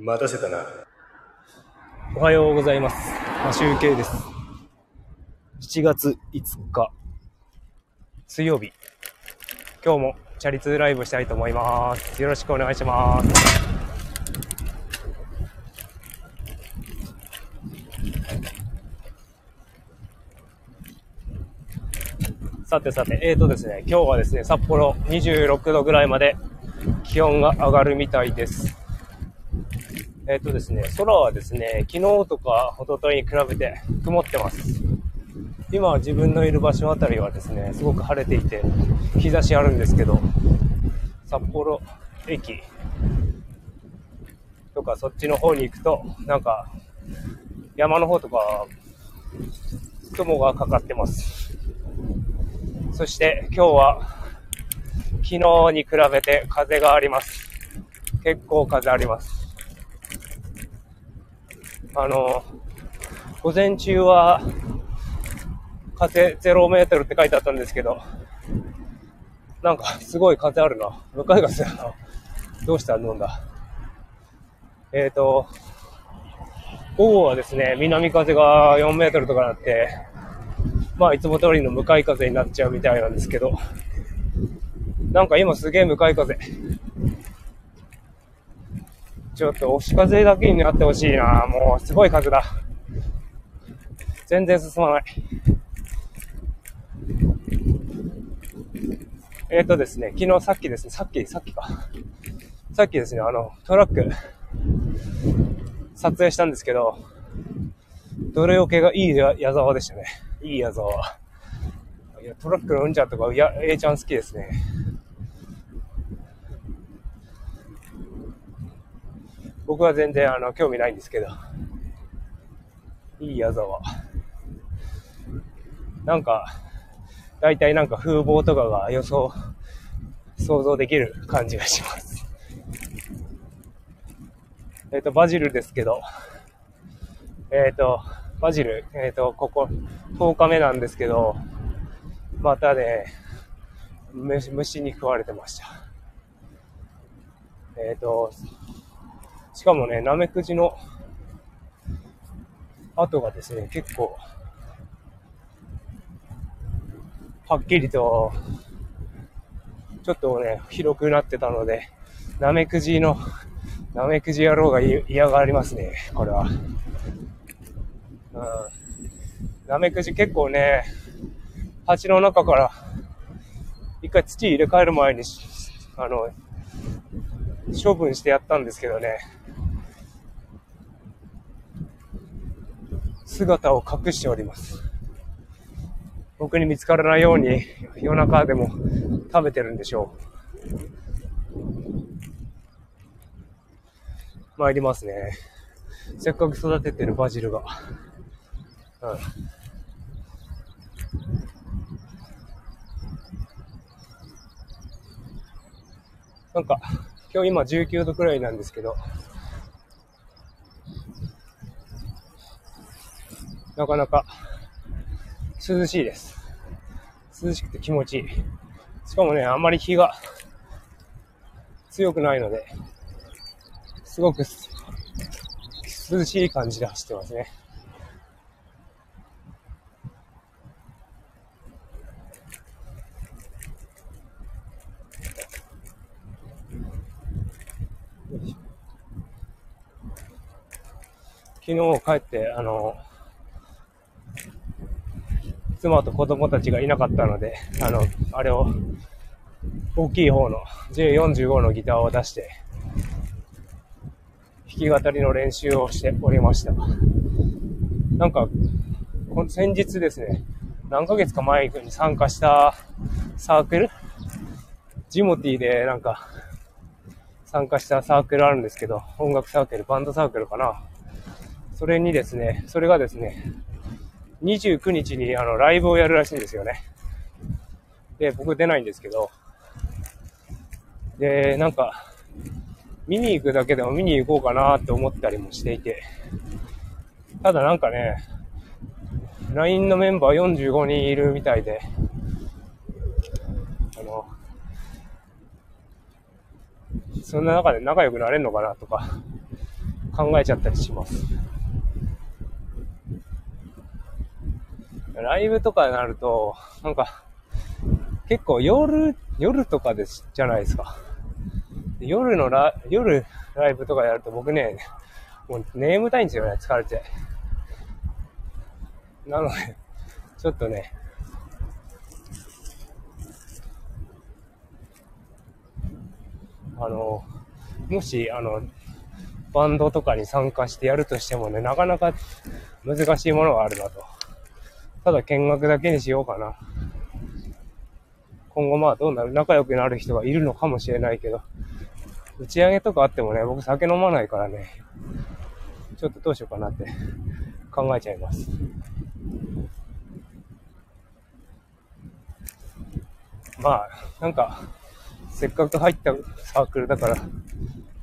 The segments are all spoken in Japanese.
待たせたな。おはようございます。マシュウケイです。7月5日、水曜日。今日もチャリ通ライブしたいと思います。よろしくお願いします。さてさて、えーとですね、今日はですね、札幌26度ぐらいまで気温が上がるみたいです。えっ、とですね、空はですね、昨日とか一昨日に比べて曇ってます。今自分のいる場所あたりはですね、すごく晴れていて、日差しあるんですけど、札幌駅とかそっちの方に行くと、なんか、山の方とか、雲がかかってます。そして今日は、昨日に比べて風があります。結構風あります。あの、午前中は風0メートルって書いてあったんですけど、なんかすごい風あるな。向かい風だな。どうした？飲んだ。えっ、ー、と、午後はですね、南風が4メートルとかなって、まあいつも通りの向かい風になっちゃうみたいなんですけど、なんか今すげえ向かい風。ちょっと押し風だけになってほしいな。もうすごい風だ。全然進まない。えっ、ー、とですね、昨日さっきですね、さっき、さっきか。さっきですね、あの、トラック、撮影したんですけど、どれよけがいい矢沢でしたね。いい矢沢。いや、トラックのうんちゃんとか、いや、A ちゃん好きですね。僕は全然あの興味ないんですけど。いい矢沢。なんか、大体なんか風貌とかが予想、想像できる感じがします。えっ、と、バジルですけど、えっ、と、バジル、えっ、と、ここ10日目なんですけど、またね、虫に食われてました。えっ、と、しかもね、ナメクジの跡がですね、結構、はっきりと、ちょっとね、広くなってたので、ナメクジの、ナメクジ野郎が嫌がりますね、これは。うん。ナメクジ結構ね、鉢の中から、一回土入れ替える前に、あの、処分してやったんですけどね、姿を隠しております。僕に見つからないように夜中でも食べてるんでしょう。参りますね。せっかく育ててるバジルが。うん。なんか、今日今19度くらいなんですけど、なかなか涼しいです。涼しくて気持ちいい。しかもね、あんまり日が強くないので、すごく涼しい感じで走ってますね。昨日帰って、あの、妻と子供たちがいなかったので、あの、あれを、大きい方の J45 のギターを出して、弾き語りの練習をしておりました。なんか、先日ですね、何ヶ月か前に参加したサークル？ジモティでなんか、参加したサークルあるんですけど、音楽サークル、バンドサークルかな。それにですね、それがですね、29日にあのライブをやるらしいんですよね。で、僕出ないんですけど、で、なんか、見に行くだけでも見に行こうかなって思ったりもしていて、ただなんかね、LINE のメンバー45人いるみたいで、あの、そんな中で仲良くなれんのかなとか、考えちゃったりします。ライブとかになると、なんか、結構夜、夜とかです、じゃないですか。夜のラ、夜ライブとかやると僕ね、もう眠たいんですよね、疲れて。なので、ちょっとね、あの、もし、あの、バンドとかに参加してやるとしてもね、なかなか難しいものがあるなと。ただ見学だけにしようかな。今後まあどうなる仲良くなる人がいるのかもしれないけど、打ち上げとかあってもね、僕酒飲まないからね、ちょっとどうしようかなって考えちゃいます。まあ、なんか、せっかく入ったサークルだから、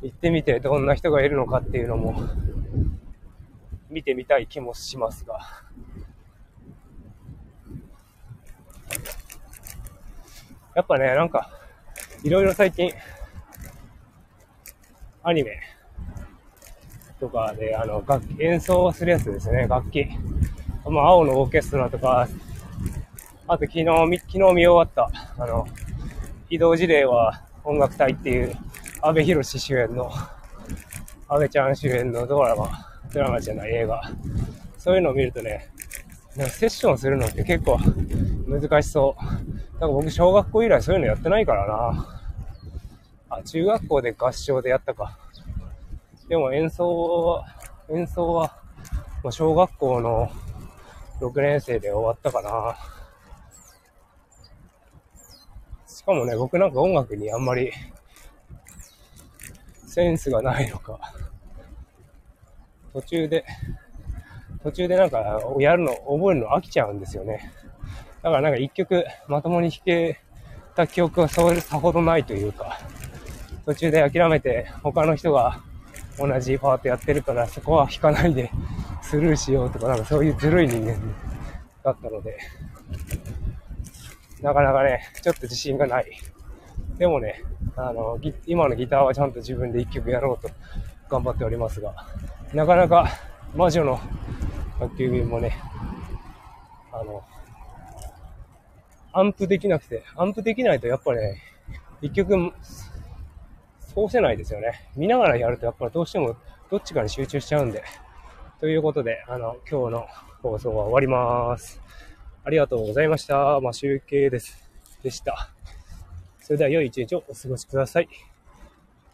行ってみてどんな人がいるのかっていうのも、見てみたい気もしますが。やっぱね、なんか、いろいろ最近、アニメとかで、あの、楽器、演奏するやつですね、楽器。まあ、青のオーケストラとか、あと昨日、昨日見終わった、あの、移動事例は音楽隊っていう、阿部寛主演の、阿部ちゃん主演のドラマ、ドラマじゃない映画。そういうのを見るとね、なんかセッションするのって結構難しそう。なんか僕小学校以来そういうのやってないからな。あ、中学校で合唱でやったか。でも演奏は、演奏は、小学校の6年生で終わったかな。しかもね、僕なんか音楽にあんまりセンスがないのか、途中で、途中でなんかやるの、覚えるの飽きちゃうんですよね。だからなんか一曲まともに弾けた記憶はそうさほどないというか、途中で諦めて他の人が同じパートやってるからそこは弾かないでスルーしようとかなんかそういうずるい人間だったので、なかなかね、ちょっと自信がない。でもね、あの、今のギターはちゃんと自分で一曲やろうと頑張っておりますが、なかなか魔女の楽器便もね、あの、アンプできなくて、アンプできないとやっぱね、一曲、通せないですよね。見ながらやるとやっぱりどうしてもどっちかに集中しちゃうんで。ということで、あの、今日の放送は終わります。ありがとうございました。まあ、集計です。でした。それでは良い一日をお過ごしください。